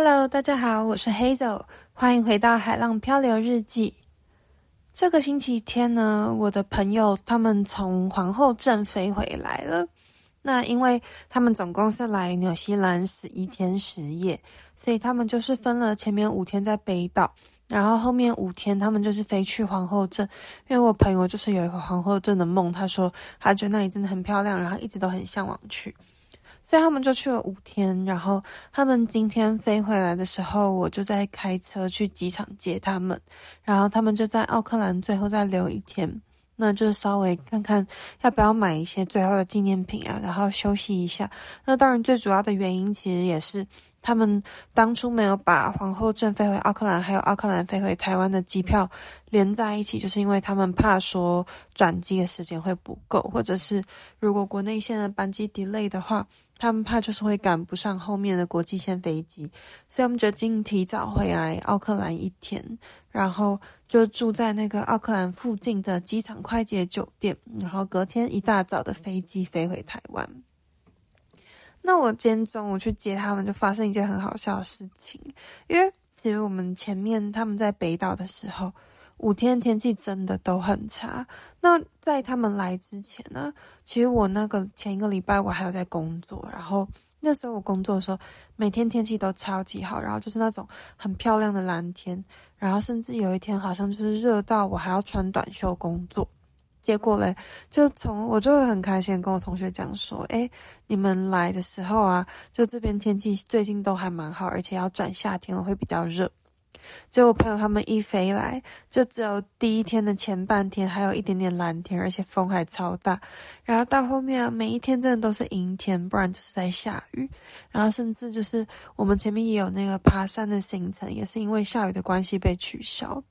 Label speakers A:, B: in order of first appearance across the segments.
A: Hello，大家好，我是 Hazel，欢迎回到海浪漂流日记。这个星期天呢，我的朋友他们从皇后镇飞回来了。那因为他们总共是来纽西兰十一天十夜，所以他们就是分了前面五天在北岛，然后后面五天他们就是飞去皇后镇。因为我朋友就是有一个皇后镇的梦，他说他觉得那里真的很漂亮，然后一直都很向往去。所以他们就去了五天，然后他们今天飞回来的时候，我就在开车去机场接他们，然后他们就在奥克兰最后再留一天，那就稍微看看要不要买一些最后的纪念品啊，然后休息一下。那当然最主要的原因其实也是他们当初没有把皇后镇飞回奥克兰，还有奥克兰飞回台湾的机票连在一起，就是因为他们怕说转机的时间会不够，或者是如果国内线的班机 delay 的话。他们怕就是会赶不上后面的国际线飞机，所以我们决定提早回来奥克兰一天，然后就住在那个奥克兰附近的机场快捷酒店，然后隔天一大早的飞机飞回台湾。那我今天中午去接他们，就发生一件很好笑的事情，因为其实我们前面他们在北岛的时候。五天天气真的都很差。那在他们来之前呢，其实我那个前一个礼拜我还有在工作，然后那时候我工作的时候，每天天气都超级好，然后就是那种很漂亮的蓝天，然后甚至有一天好像就是热到我还要穿短袖工作。结果嘞，就从我就会很开心跟我同学讲说，哎，你们来的时候啊，就这边天气最近都还蛮好，而且要转夏天了，会比较热。就我朋友他们一飞来，就只有第一天的前半天还有一点点蓝天，而且风还超大。然后到后面啊，每一天真的都是阴天，不然就是在下雨。然后甚至就是我们前面也有那个爬山的行程，也是因为下雨的关系被取消。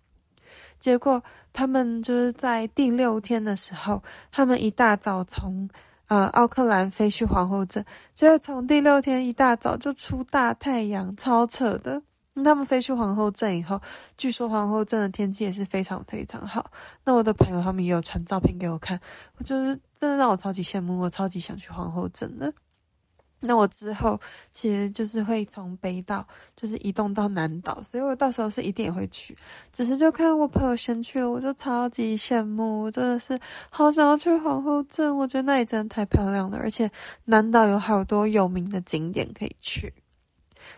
A: 结果他们就是在第六天的时候，他们一大早从呃奥克兰飞去皇后镇，结果从第六天一大早就出大太阳，超扯的。他们飞去皇后镇以后，据说皇后镇的天气也是非常非常好。那我的朋友他们也有传照片给我看，我就是真的让我超级羡慕，我超级想去皇后镇的。那我之后其实就是会从北岛就是移动到南岛，所以我到时候是一定也会去。只是就看我朋友先去了，我就超级羡慕，我真的是好想要去皇后镇。我觉得那里真的太漂亮了，而且南岛有好多有名的景点可以去。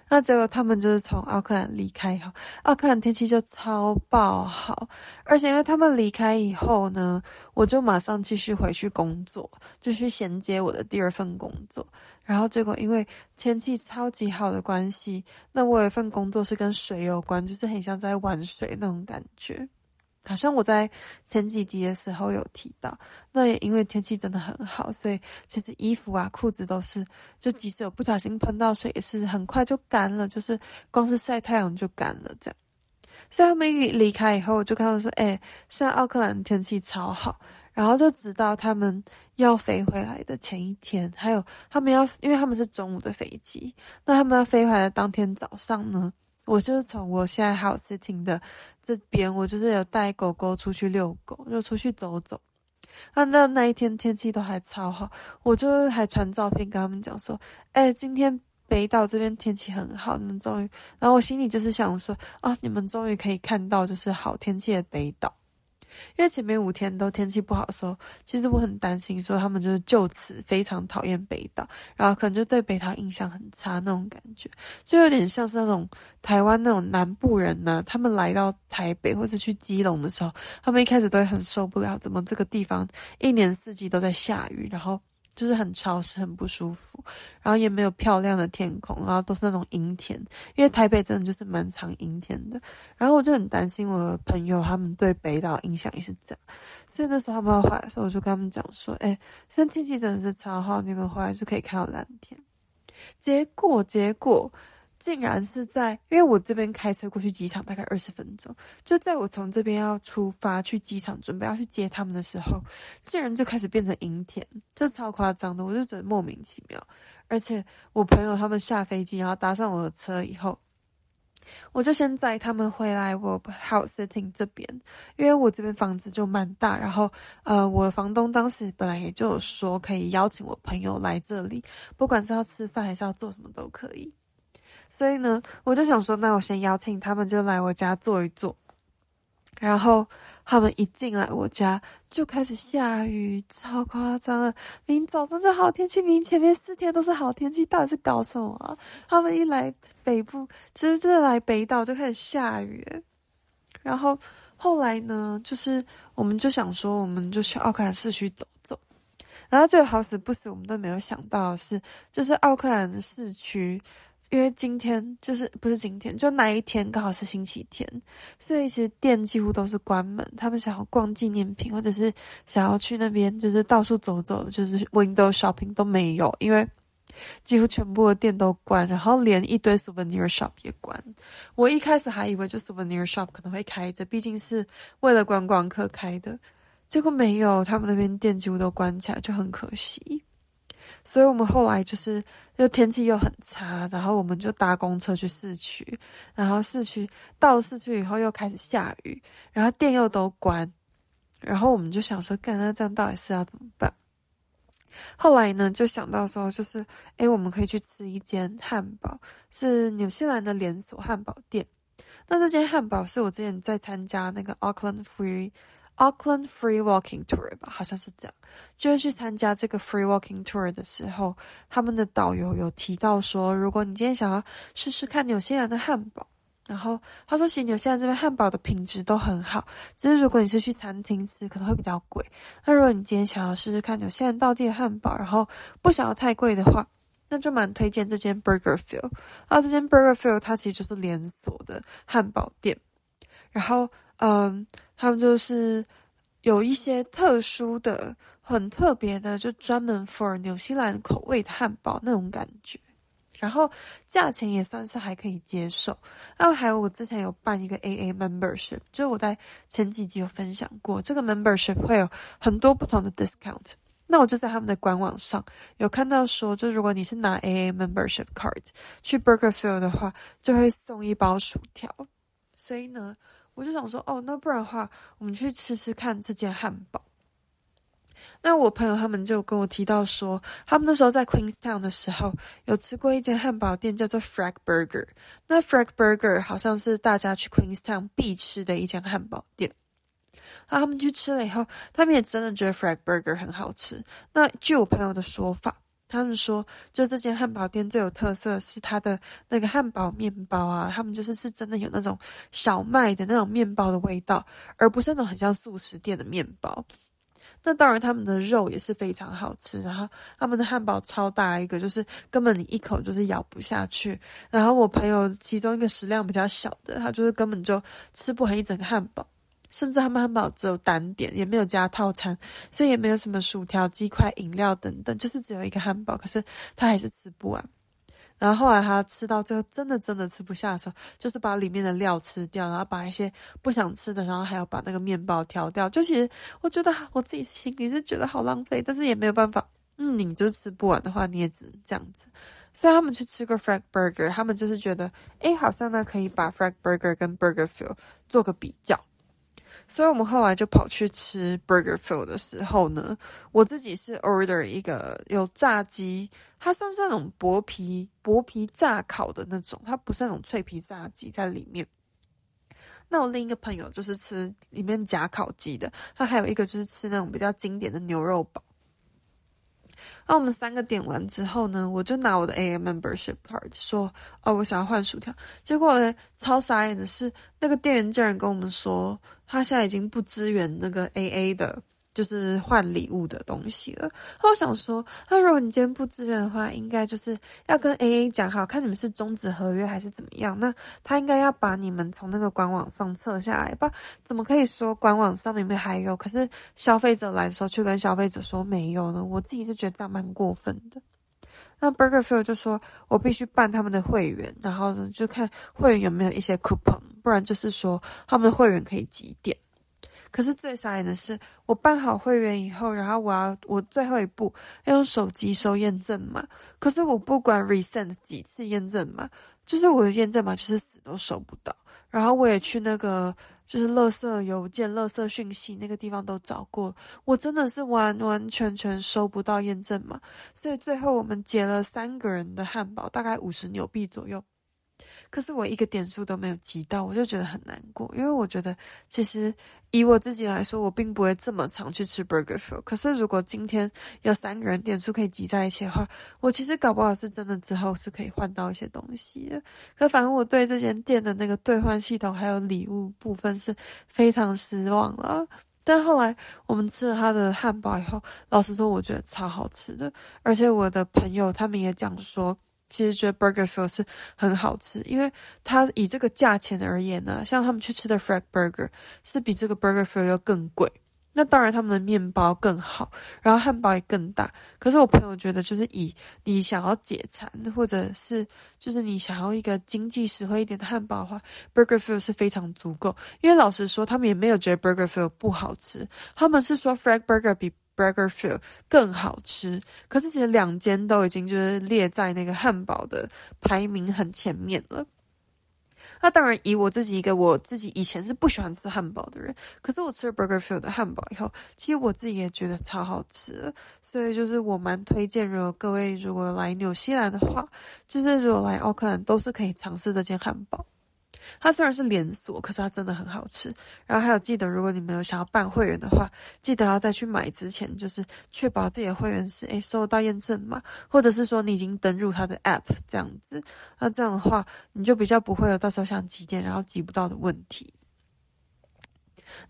A: 那结果他们就是从奥克兰离开以后，奥克兰天气就超爆好，而且因为他们离开以后呢，我就马上继续回去工作，就去衔接我的第二份工作。然后结果因为天气超级好的关系，那我有一份工作是跟水有关，就是很像在玩水那种感觉。好像我在前几集的时候有提到，那也因为天气真的很好，所以其实衣服啊、裤子都是，就即使有不小心喷到水，也是很快就干了，就是光是晒太阳就干了这样。所以他们一离开以后，我就看到说，哎，现在奥克兰天气超好。然后就直到他们要飞回来的前一天，还有他们要，因为他们是中午的飞机，那他们要飞回来的当天早上呢，我就是从我现在 house sitting 的。这边我就是有带狗狗出去遛狗，就出去走走。啊，那那一天天气都还超好，我就还传照片跟他们讲说，哎，今天北岛这边天气很好，你们终于……然后我心里就是想说，啊，你们终于可以看到就是好天气的北岛。因为前面五天都天气不好的时候，其实我很担心，说他们就是就此非常讨厌北岛，然后可能就对北岛印象很差那种感觉，就有点像是那种台湾那种南部人呢，他们来到台北或者去基隆的时候，他们一开始都会很受不了，怎么这个地方一年四季都在下雨，然后。就是很潮湿，很不舒服，然后也没有漂亮的天空，然后都是那种阴天，因为台北真的就是蛮常阴天的。然后我就很担心我的朋友他们对北岛印象也是这样，所以那时候他们要回来的时候，我就跟他们讲说：“哎，现在天气真的是超好，你们回来就可以看到蓝天。”结果，结果。竟然是在，因为我这边开车过去机场大概二十分钟，就在我从这边要出发去机场准备要去接他们的时候，竟然就开始变成阴天，这超夸张的，我就觉得莫名其妙。而且我朋友他们下飞机，然后搭上我的车以后，我就先载他们回来我 house sitting 这边，因为我这边房子就蛮大，然后呃，我房东当时本来也就有说可以邀请我朋友来这里，不管是要吃饭还是要做什么都可以。所以呢，我就想说，那我先邀请他们就来我家坐一坐。然后他们一进来我家就开始下雨，超夸张了！明早上就好天气，明前面四天都是好天气，到底是搞什么啊？他们一来北部，其实真的来北岛就开始下雨。然后后来呢，就是我们就想说，我们就去奥克兰市区走走。然后最后好死不死，我们都没有想到的是，就是奥克兰的市区。因为今天就是不是今天，就那一天刚好是星期天，所以其实店几乎都是关门。他们想要逛纪念品，或者是想要去那边，就是到处走走，就是 window shopping 都没有，因为几乎全部的店都关，然后连一堆 souvenir shop 也关。我一开始还以为就 souvenir shop 可能会开着，毕竟是为了观光客开的，结果没有，他们那边店几乎都关起来，就很可惜。所以我们后来就是，又天气又很差，然后我们就搭公车去市区，然后市区到市区以后又开始下雨，然后店又都关，然后我们就想说，干，那这样到底是要怎么办？后来呢，就想到说，就是，诶，我们可以去吃一间汉堡，是纽西兰的连锁汉堡店。那这间汉堡是我之前在参加那个 Auckland Free。Auckland Free Walking Tour 吧，好像是这样。就是去参加这个 Free Walking Tour 的时候，他们的导游有提到说，如果你今天想要试试看纽西兰的汉堡，然后他说，其实纽西兰这边汉堡的品质都很好，只是如果你是去餐厅吃，可能会比较贵。那如果你今天想要试试看纽西兰道地的汉堡，然后不想要太贵的话，那就蛮推荐这间 Burgerfield。啊，这间 Burgerfield 它其实就是连锁的汉堡店，然后嗯。他们就是有一些特殊的、很特别的，就专门 for 纽西兰口味的汉堡那种感觉，然后价钱也算是还可以接受。然后还有我之前有办一个 AA membership，就是我在前几集有分享过，这个 membership 会有很多不同的 discount。那我就在他们的官网上有看到说，就如果你是拿 AA membership card 去 Burgerfield 的话，就会送一包薯条。所以呢。我就想说，哦，那不然的话，我们去吃吃看这间汉堡。那我朋友他们就跟我提到说，他们那时候在 Queenstown 的时候，有吃过一间汉堡店，叫做 Frag Burger。那 Frag Burger 好像是大家去 Queenstown 必吃的一间汉堡店。然后他们去吃了以后，他们也真的觉得 Frag Burger 很好吃。那据我朋友的说法。他们说，就这间汉堡店最有特色是它的那个汉堡面包啊，他们就是是真的有那种小麦的那种面包的味道，而不是那种很像速食店的面包。那当然，他们的肉也是非常好吃，然后他们的汉堡超大一个，就是根本你一口就是咬不下去。然后我朋友其中一个食量比较小的，他就是根本就吃不完一整个汉堡。甚至他们汉堡只有单点，也没有加套餐，所以也没有什么薯条、鸡块、饮料等等，就是只有一个汉堡。可是他还是吃不完。然后后来他吃到最后，真的真的吃不下的时候，就是把里面的料吃掉，然后把一些不想吃的，然后还要把那个面包挑掉。就其实我觉得我自己心里是觉得好浪费，但是也没有办法。嗯，你就吃不完的话，你也只能这样子。所以他们去吃个 Frank Burger，他们就是觉得，诶，好像呢可以把 Frank Burger 跟 Burger f i e l 做个比较。所以我们后来就跑去吃 Burgerfield 的时候呢，我自己是 order 一个有炸鸡，它算是那种薄皮薄皮炸烤的那种，它不是那种脆皮炸鸡在里面。那我另一个朋友就是吃里面夹烤鸡的，他还有一个就是吃那种比较经典的牛肉堡。那我们三个点完之后呢，我就拿我的 AA membership card 说，哦，我想要换薯条。结果呢，超傻眼的是，那个店员竟然跟我们说，他现在已经不支援那个 AA 的。就是换礼物的东西了。我想说，那如果你今天不支援的话，应该就是要跟 AA 讲好，看你们是终止合约还是怎么样。那他应该要把你们从那个官网上撤下来吧？怎么可以说官网上面还有，可是消费者来的时候去跟消费者说没有呢？我自己是觉得这样蛮过分的。那 Burgerfield 就说我必须办他们的会员，然后呢就看会员有没有一些 coupon，不然就是说他们的会员可以几点。可是最傻眼的是，我办好会员以后，然后我要我最后一步要用手机收验证码。可是我不管 resend 几次验证码，就是我的验证码就是死都收不到。然后我也去那个就是垃圾邮件、垃圾讯息那个地方都找过，我真的是完完全全收不到验证码。所以最后我们结了三个人的汉堡，大概五十纽币左右。可是我一个点数都没有集到，我就觉得很难过，因为我觉得其实以我自己来说，我并不会这么常去吃 Burger f i e l。可是如果今天有三个人点数可以集在一起的话，我其实搞不好是真的之后是可以换到一些东西的。可反正我对这间店的那个兑换系统还有礼物部分是非常失望了。但后来我们吃了他的汉堡以后，老实说，我觉得超好吃的，而且我的朋友他们也讲说。其实觉得 Burgerfield 是很好吃，因为它以这个价钱而言呢，像他们去吃的 Frank Burger 是比这个 Burgerfield 要更贵。那当然他们的面包更好，然后汉堡也更大。可是我朋友觉得，就是以你想要解馋，或者是就是你想要一个经济实惠一点的汉堡的话，Burgerfield 是非常足够。因为老实说，他们也没有觉得 Burgerfield 不好吃，他们是说 Frank Burger 比 Burgerfield 更好吃，可是其实两间都已经就是列在那个汉堡的排名很前面了。那当然，以我自己一个我自己以前是不喜欢吃汉堡的人，可是我吃了 Burgerfield 的汉堡以后，其实我自己也觉得超好吃。所以就是我蛮推荐，如果各位如果来纽西兰的话，就是如果来奥克兰都是可以尝试这间汉堡。它虽然是连锁，可是它真的很好吃。然后还有记得，如果你们有想要办会员的话，记得要在去买之前，就是确保自己的会员是诶收到验证码，或者是说你已经登入它的 App 这样子。那这样的话，你就比较不会有到时候想几点然后挤不到的问题。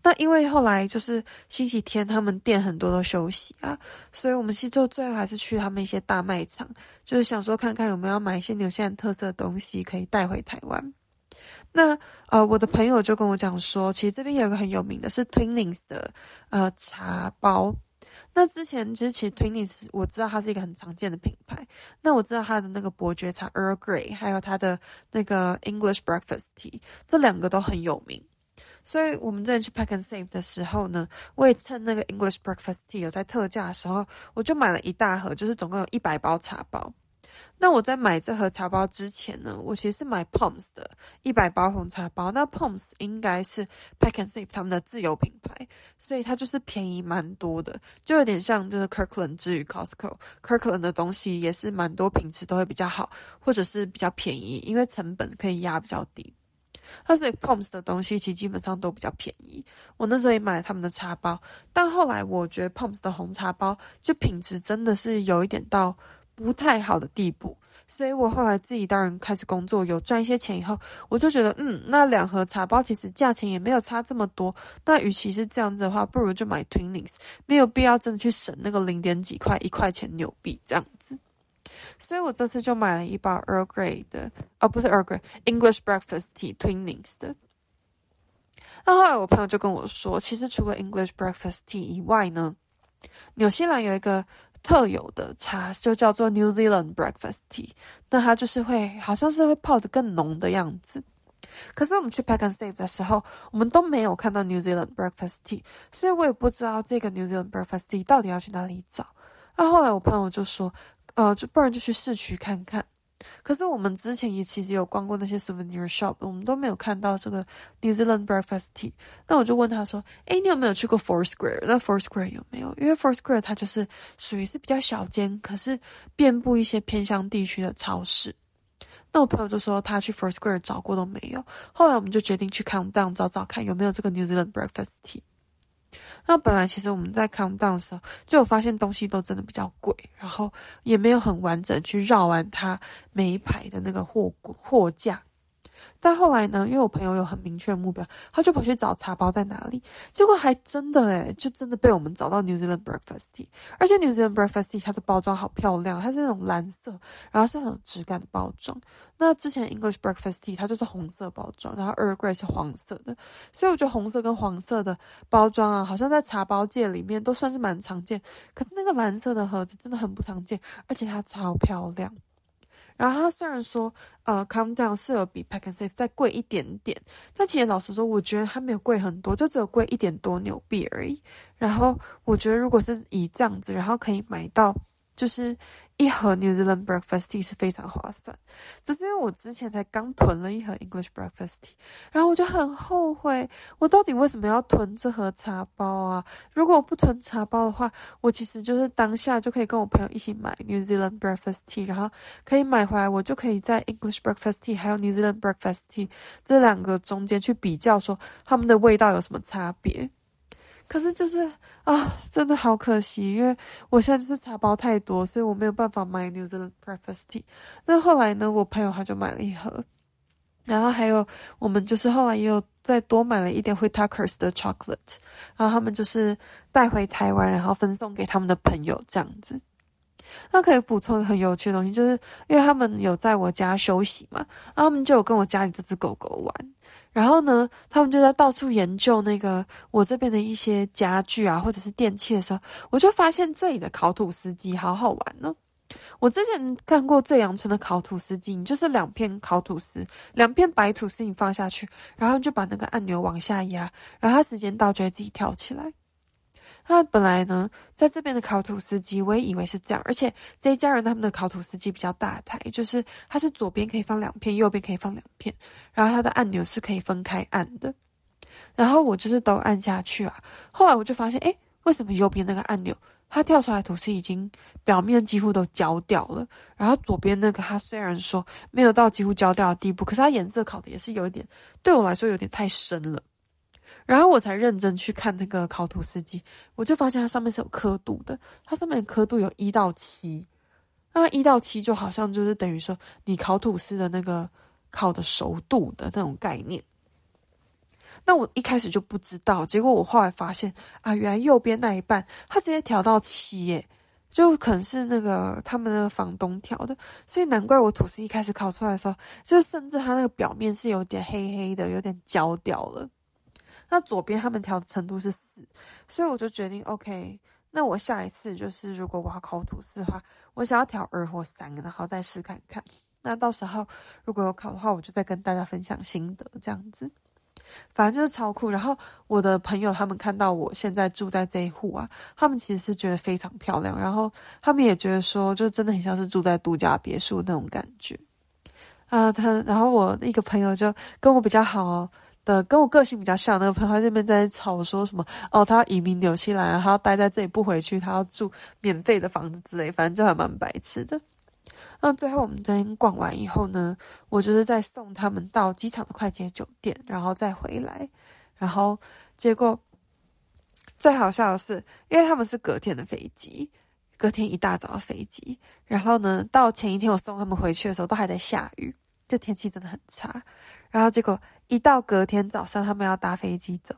A: 那因为后来就是星期天，他们店很多都休息啊，所以我们其实最后还是去他们一些大卖场，就是想说看看有没有要买一些纽西兰特色的东西可以带回台湾。那呃，我的朋友就跟我讲说，其实这边有一个很有名的是 Twinings 的呃茶包。那之前其实其实 Twinings 我知道它是一个很常见的品牌。那我知道它的那个伯爵茶 Earl Grey，还有它的那个 English Breakfast Tea，这两个都很有名。所以我们之前去 Pack and Save 的时候呢，我也趁那个 English Breakfast Tea 有在特价的时候，我就买了一大盒，就是总共有一百包茶包。那我在买这盒茶包之前呢，我其实是买 Pom's 的一百包红茶包。那 Pom's 应该是 Pack and Save 他们的自有品牌，所以它就是便宜蛮多的，就有点像就是 Kirkland 之于 Costco。Kirkland 的东西也是蛮多，品质都会比较好，或者是比较便宜，因为成本可以压比较低。那所以 Pom's 的东西其实基本上都比较便宜。我那时候也买了他们的茶包，但后来我觉得 Pom's 的红茶包就品质真的是有一点到。不太好的地步，所以我后来自己当然开始工作，有赚一些钱以后，我就觉得，嗯，那两盒茶包其实价钱也没有差这么多。那与其是这样子的话，不如就买 Twinings，没有必要真的去省那个零点几块、一块钱纽币这样子。所以我这次就买了一包 Earl Grey 的，哦，不是 Earl Grey，English Breakfast Tea Twinings 的。那后来我朋友就跟我说，其实除了 English Breakfast Tea 以外呢，纽西兰有一个。特有的茶就叫做 New Zealand Breakfast Tea，那它就是会好像是会泡的更浓的样子。可是我们去 Pack and Save 的时候，我们都没有看到 New Zealand Breakfast Tea，所以我也不知道这个 New Zealand Breakfast Tea 到底要去哪里找。那、后来我朋友就说，呃，就不然就去市区看看。可是我们之前也其实有逛过那些 souvenir shop，我们都没有看到这个 New Zealand Breakfast Tea。那我就问他说：“诶，你有没有去过 Foursquare？那 Foursquare 有没有？因为 Foursquare 它就是属于是比较小间，可是遍布一些偏乡地区的超市。”那我朋友就说他去 Foursquare 找过都没有。后来我们就决定去 Countdown 找找看有没有这个 New Zealand Breakfast Tea。那本来其实我们在 Countdown 的时候就有发现东西都真的比较贵，然后也没有很完整去绕完它每一排的那个货货架。但后来呢，因为我朋友有很明确的目标，他就跑去找茶包在哪里，结果还真的诶，就真的被我们找到 New Zealand Breakfast Tea，而且 New Zealand Breakfast Tea 它的包装好漂亮，它是那种蓝色，然后是很有质感的包装。那之前 English Breakfast Tea 它就是红色包装，然后 Earl Grey 是黄色的，所以我觉得红色跟黄色的包装啊，好像在茶包界里面都算是蛮常见。可是那个蓝色的盒子真的很不常见，而且它超漂亮。然后它虽然说，呃，Countdown 是有比 Pack and Save 再贵一点点，但其实老实说，我觉得它没有贵很多，就只有贵一点多纽币而已。然后我觉得，如果是以这样子，然后可以买到就是。一盒 New Zealand breakfast tea 是非常划算，只是因为我之前才刚囤了一盒 English breakfast tea，然后我就很后悔，我到底为什么要囤这盒茶包啊？如果我不囤茶包的话，我其实就是当下就可以跟我朋友一起买 New Zealand breakfast tea，然后可以买回来，我就可以在 English breakfast tea 还有 New Zealand breakfast tea 这两个中间去比较，说它们的味道有什么差别。可是就是啊，真的好可惜，因为我现在就是茶包太多，所以我没有办法买 New Zealand breakfast tea。那后来呢，我朋友他就买了一盒，然后还有我们就是后来也有再多买了一点 Whitakers 的 chocolate，然后他们就是带回台湾，然后分送给他们的朋友这样子。那可以补充很有趣的东西，就是因为他们有在我家休息嘛，然后他们就有跟我家里这只狗狗玩。然后呢，他们就在到处研究那个我这边的一些家具啊，或者是电器的时候，我就发现这里的烤土司机好好玩哦。我之前看过最阳春的烤土司机，你就是两片烤土司，两片白土司你放下去，然后就把那个按钮往下压，然后它时间到就会自己跳起来。那本来呢，在这边的烤吐司机，我也以为是这样，而且这一家人他们的烤吐司机比较大台，就是它是左边可以放两片，右边可以放两片，然后它的按钮是可以分开按的。然后我就是都按下去啊，后来我就发现，诶，为什么右边那个按钮它跳出来的吐司已经表面几乎都焦掉了，然后左边那个它虽然说没有到几乎焦掉的地步，可是它颜色烤的也是有一点，对我来说有点太深了。然后我才认真去看那个烤吐司机，我就发现它上面是有刻度的，它上面的刻度有一到七，那一到七就好像就是等于说你烤吐司的那个烤的熟度的那种概念。那我一开始就不知道，结果我后来发现啊，原来右边那一半它直接调到七耶，就可能是那个他们的房东调的，所以难怪我吐司一开始烤出来的时候，就甚至它那个表面是有点黑黑的，有点焦掉了。那左边他们调的程度是四，所以我就决定，OK，那我下一次就是如果我要烤吐司的话，我想要调二或三，然后再试看看。那到时候如果有烤的话，我就再跟大家分享心得，这样子。反正就是超酷。然后我的朋友他们看到我现在住在这一户啊，他们其实是觉得非常漂亮，然后他们也觉得说，就真的很像是住在度假别墅那种感觉啊。他然后我一个朋友就跟我比较好哦。的跟我个性比较像那个朋友，他这边在吵说什么哦，他移民纽西兰，他要待在这里不回去，他要住免费的房子之类，反正就还蛮白痴的。那最后我们这边逛完以后呢，我就是在送他们到机场的快捷酒店，然后再回来。然后结果最好笑的是，因为他们是隔天的飞机，隔天一大早的飞机，然后呢，到前一天我送他们回去的时候，都还在下雨，就天气真的很差。然后结果一到隔天早上，他们要搭飞机走，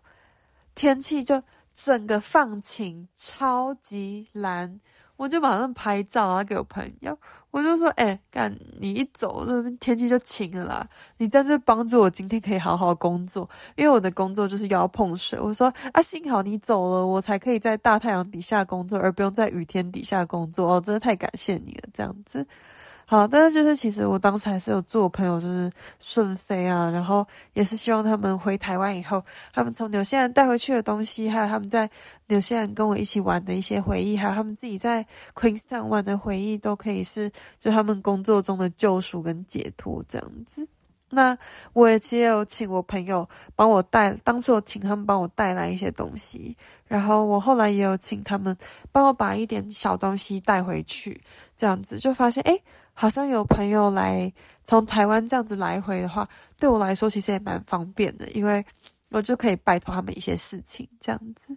A: 天气就整个放晴，超级蓝。我就马上拍照啊，给我朋友，我就说：“哎，干你一走，那边天气就晴了啦。你在这帮助我今天可以好好工作，因为我的工作就是要碰水。”我说：“啊，幸好你走了，我才可以在大太阳底下工作，而不用在雨天底下工作。哦，真的太感谢你了，这样子。”好，但是就是其实我当时还是有祝我朋友就是顺飞啊，然后也是希望他们回台湾以后，他们从纽西兰带回去的东西，还有他们在纽西兰跟我一起玩的一些回忆，还有他们自己在 Queenstown 玩的回忆，都可以是就他们工作中的救赎跟解脱这样子。那我也其实有请我朋友帮我带，当初我请他们帮我带来一些东西，然后我后来也有请他们帮我把一点小东西带回去，这样子就发现诶。好像有朋友来从台湾这样子来回的话，对我来说其实也蛮方便的，因为我就可以拜托他们一些事情这样子。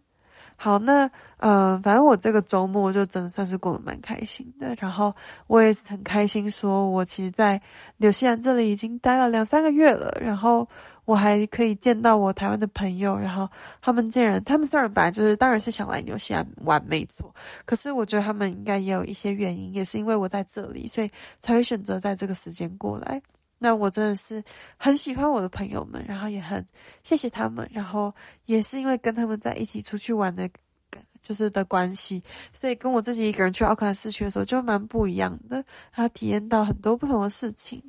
A: 好，那呃，反正我这个周末就真的算是过得蛮开心的，然后我也很开心，说我其实，在纽西兰这里已经待了两三个月了，然后。我还可以见到我台湾的朋友，然后他们竟然，他们虽然本来就是，当然是想来纽西兰玩，没错。可是我觉得他们应该也有一些原因，也是因为我在这里，所以才会选择在这个时间过来。那我真的是很喜欢我的朋友们，然后也很谢谢他们，然后也是因为跟他们在一起出去玩的，就是的关系，所以跟我自己一个人去奥克兰市区的时候就蛮不一样的，然后体验到很多不同的事情。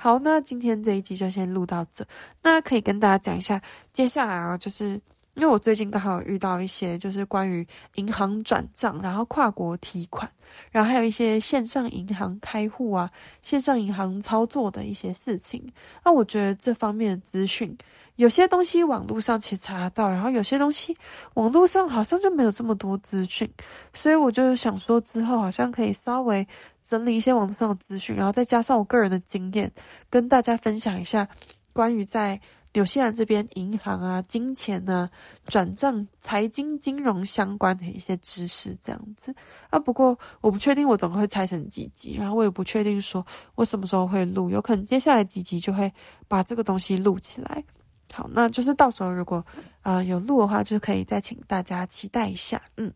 A: 好，那今天这一集就先录到这。那可以跟大家讲一下，接下来啊，就是因为我最近刚好遇到一些就是关于银行转账，然后跨国提款，然后还有一些线上银行开户啊、线上银行操作的一些事情。那我觉得这方面的资讯，有些东西网络上其实查到，然后有些东西网络上好像就没有这么多资讯，所以我就想说之后好像可以稍微整理一些网上的资讯，然后再加上我个人的经验，跟大家分享一下关于在。纽西兰这边银行啊、金钱啊、转账、财经、金融相关的一些知识，这样子啊。不过我不确定我总会拆成几集，然后我也不确定说我什么时候会录，有可能接下来几集就会把这个东西录起来。好，那就是到时候如果啊有录的话，就可以再请大家期待一下。嗯，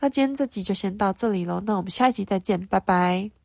A: 那今天这集就先到这里喽，那我们下一集再见，拜拜。